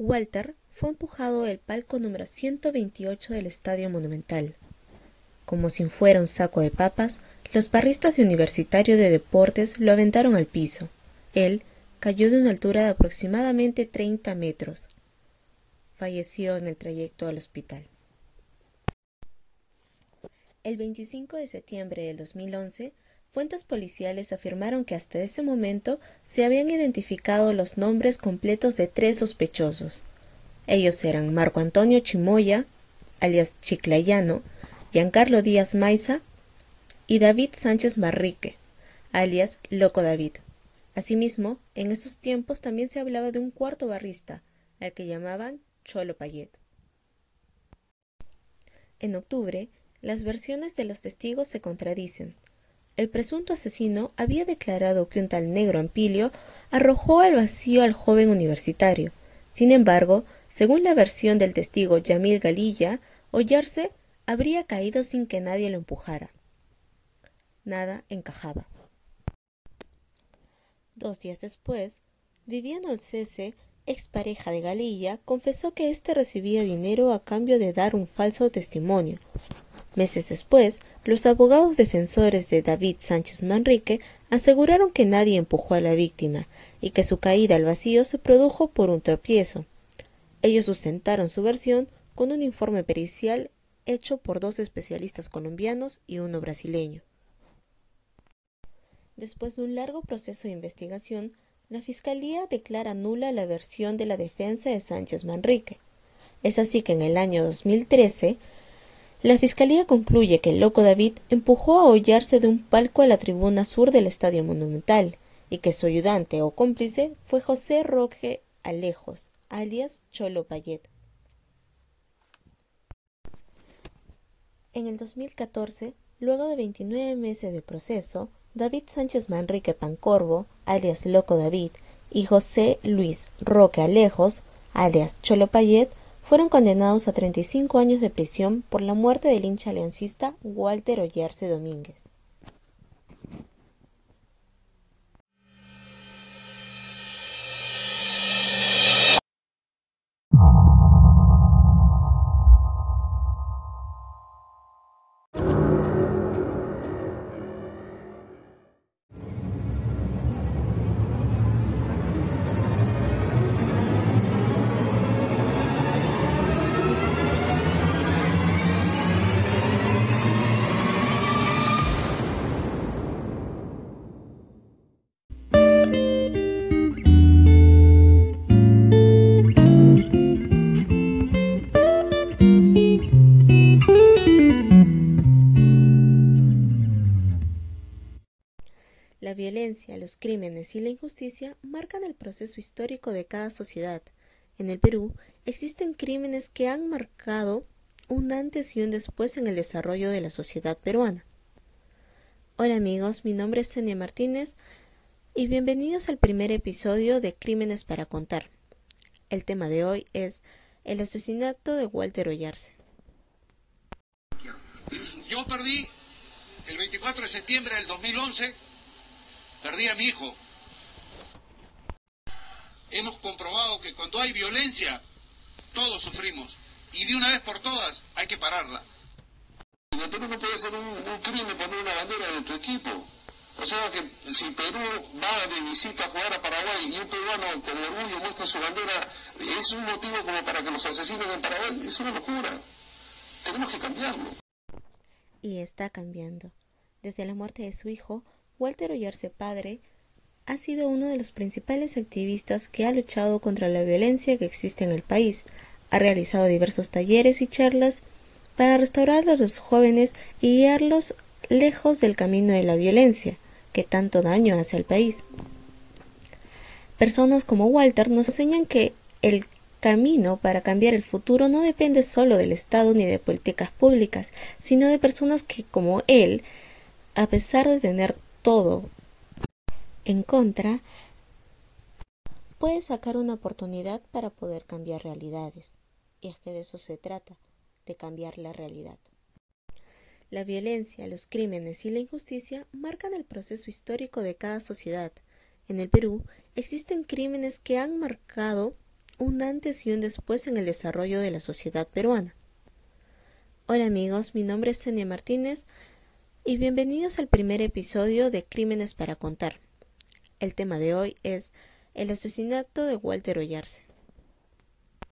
Walter fue empujado del palco número 128 del Estadio Monumental. Como si fuera un saco de papas, los barristas de Universitario de Deportes lo aventaron al piso. Él cayó de una altura de aproximadamente 30 metros. Falleció en el trayecto al hospital. El 25 de septiembre del 2011, fuentes policiales afirmaron que hasta ese momento se habían identificado los nombres completos de tres sospechosos. Ellos eran Marco Antonio Chimoya, alias Chiclayano, Giancarlo Díaz Maiza y David Sánchez Marrique, alias Loco David. Asimismo, en esos tiempos también se hablaba de un cuarto barrista, al que llamaban Cholo Payet. En octubre, las versiones de los testigos se contradicen. El presunto asesino había declarado que un tal negro Ampilio arrojó al vacío al joven universitario. Sin embargo, según la versión del testigo Yamil Galilla, Ollarse habría caído sin que nadie lo empujara. Nada encajaba. Dos días después, Vivian Olcese, expareja de Galilla, confesó que éste recibía dinero a cambio de dar un falso testimonio. Meses después, los abogados defensores de David Sánchez Manrique aseguraron que nadie empujó a la víctima y que su caída al vacío se produjo por un tropiezo. Ellos sustentaron su versión con un informe pericial hecho por dos especialistas colombianos y uno brasileño. Después de un largo proceso de investigación, la Fiscalía declara nula la versión de la defensa de Sánchez Manrique. Es así que en el año 2013, la Fiscalía concluye que el loco David empujó a hollarse de un palco a la tribuna sur del Estadio Monumental y que su ayudante o cómplice fue José Roque Alejos, alias Cholo Payet. En el 2014, luego de 29 meses de proceso, David Sánchez Manrique Pancorvo, alias Loco David, y José Luis Roque Alejos, alias Cholo Payet, fueron condenados a 35 años de prisión por la muerte del hincha aliancista Walter Ollarse Domínguez. La violencia, los crímenes y la injusticia marcan el proceso histórico de cada sociedad. En el Perú existen crímenes que han marcado un antes y un después en el desarrollo de la sociedad peruana. Hola amigos, mi nombre es Tania Martínez y bienvenidos al primer episodio de Crímenes para Contar. El tema de hoy es el asesinato de Walter Ollarse. Yo perdí el 24 de septiembre del 2011 perdí a mi hijo. Hemos comprobado que cuando hay violencia, todos sufrimos. Y de una vez por todas hay que pararla. En el Perú no puede ser un, crimen poner una bandera de tu equipo. O sea que si Perú va de visita a jugar a Paraguay y un peruano con orgullo muestra su bandera, es un motivo como para que los asesinen en Paraguay. Es una locura. Tenemos que cambiarlo. Y está cambiando. Desde la muerte de su hijo, Walter Ollarse padre ha sido uno de los principales activistas que ha luchado contra la violencia que existe en el país. Ha realizado diversos talleres y charlas para restaurar a los jóvenes y guiarlos lejos del camino de la violencia que tanto daño hace al país. Personas como Walter nos enseñan que el camino para cambiar el futuro no depende solo del Estado ni de políticas públicas, sino de personas que, como él, a pesar de tener todo en contra, puede sacar una oportunidad para poder cambiar realidades. Y es que de eso se trata, de cambiar la realidad. La violencia, los crímenes y la injusticia marcan el proceso histórico de cada sociedad. En el Perú existen crímenes que han marcado un antes y un después en el desarrollo de la sociedad peruana. Hola amigos, mi nombre es Tania Martínez y bienvenidos al primer episodio de Crímenes para Contar. El tema de hoy es el asesinato de Walter Ollarse.